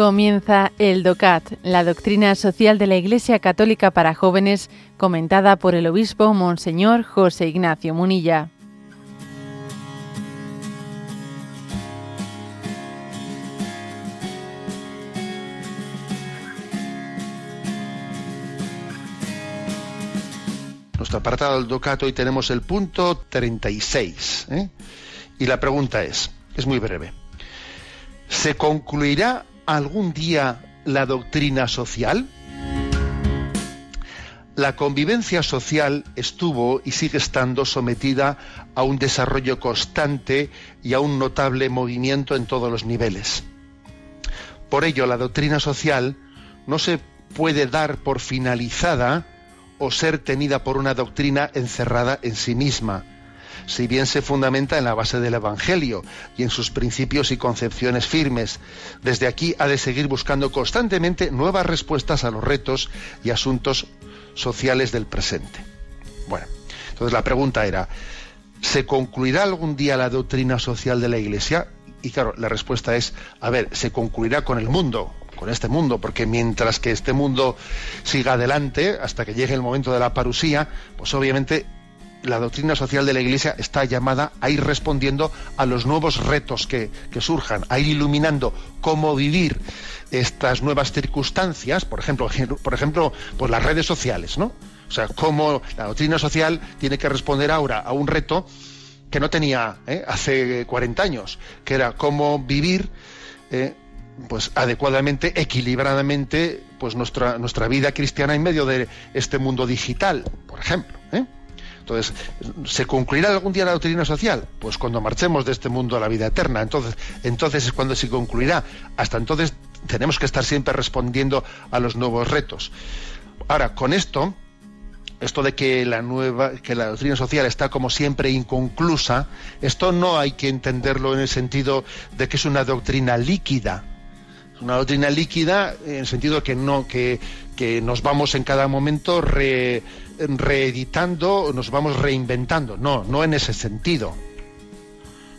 Comienza el DOCAT, la doctrina social de la Iglesia Católica para jóvenes, comentada por el obispo Monseñor José Ignacio Munilla. Nuestro apartado del DOCAT hoy tenemos el punto 36. ¿eh? Y la pregunta es, es muy breve. ¿Se concluirá algún día la doctrina social? La convivencia social estuvo y sigue estando sometida a un desarrollo constante y a un notable movimiento en todos los niveles. Por ello, la doctrina social no se puede dar por finalizada o ser tenida por una doctrina encerrada en sí misma, si bien se fundamenta en la base del Evangelio y en sus principios y concepciones firmes. Desde aquí ha de seguir buscando constantemente nuevas respuestas a los retos y asuntos sociales del presente. Bueno, entonces la pregunta era, ¿se concluirá algún día la doctrina social de la Iglesia? Y claro, la respuesta es, a ver, se concluirá con el mundo, con este mundo, porque mientras que este mundo siga adelante, hasta que llegue el momento de la parusía, pues obviamente la doctrina social de la Iglesia está llamada a ir respondiendo a los nuevos retos que, surjan, a ir iluminando cómo vivir estas nuevas circunstancias, por ejemplo, por ejemplo, pues las redes sociales, ¿no? O sea, cómo la doctrina social tiene que responder ahora a un reto que no tenía ¿eh? hace 40 años, que era cómo vivir eh, pues adecuadamente, equilibradamente, pues nuestra, nuestra vida cristiana en medio de este mundo digital, por ejemplo. ¿eh? Entonces, ¿se concluirá algún día la doctrina social? Pues cuando marchemos de este mundo a la vida eterna. Entonces, es cuando se concluirá. Hasta entonces tenemos que estar siempre respondiendo a los nuevos retos. Ahora, con esto, esto de que la nueva, que la doctrina social está como siempre inconclusa, esto no hay que entenderlo en el sentido de que es una doctrina líquida. Una doctrina líquida en el sentido que no, que, que nos vamos en cada momento re, reeditando, nos vamos reinventando. No, no en ese sentido.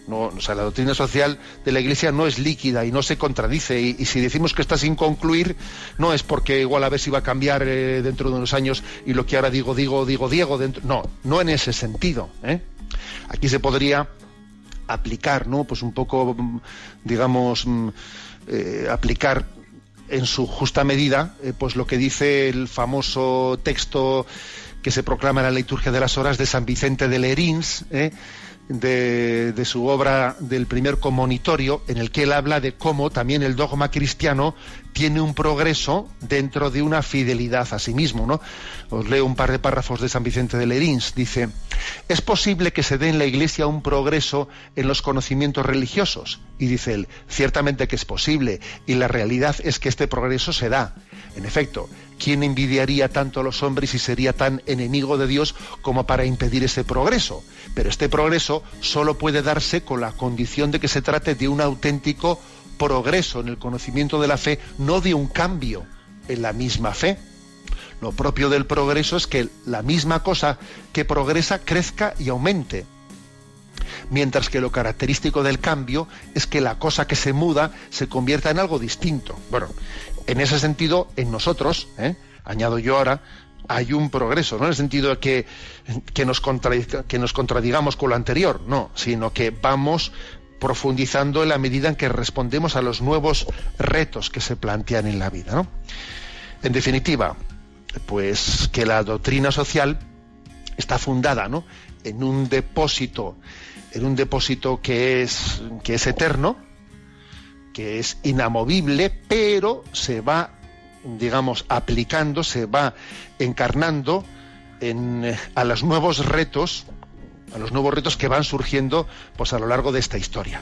No, o sea, la doctrina social de la Iglesia no es líquida y no se contradice. Y, si decimos que está sin concluir, no es porque igual a ver si va a cambiar eh, dentro de unos años y lo que ahora digo, digo, digo, Diego. Dentro... No, no en ese sentido. ¿eh? Aquí se podría aplicar, ¿no? Pues un poco, mm, digamos, mm, eh, aplicar en su justa medida, pues lo que dice el famoso texto que se proclama en la liturgia de las horas de San Vicente de Lerins, ¿eh? De, su obra del primer comunitorio, en el que él habla de cómo también el dogma cristiano tiene un progreso dentro de una fidelidad a sí mismo. ¿no? Os leo un par de párrafos de San Vicente de Lerins. Dice, es posible que se dé en la Iglesia un progreso en los conocimientos religiosos. Y dice él, ciertamente que es posible, y la realidad es que este progreso se da. En efecto, ¿quién envidiaría tanto a los hombres y sería tan enemigo de Dios como para impedir ese progreso? Pero este progreso solo puede darse con la condición de que se trate de un auténtico progreso en el conocimiento de la fe, no de un cambio en la misma fe. Lo propio del progreso es que la misma cosa que progresa crezca y aumente. Mientras que lo característico del cambio es que la cosa que se muda se convierta en algo distinto. Bueno, en ese sentido, en nosotros, ¿eh? añado yo ahora, hay un progreso, no en el sentido de que, que, nos contradigamos con lo anterior, no, sino que vamos profundizando en la medida en que respondemos a los nuevos retos que se plantean en la vida. ¿no? En definitiva, pues que la doctrina social está fundada ¿no? en un depósito, en un depósito que es, que es eterno, que es inamovible, pero se va, digamos, aplicando, se va encarnando en, eh, a los nuevos retos, a los nuevos retos que van surgiendo pues, a lo largo de esta historia.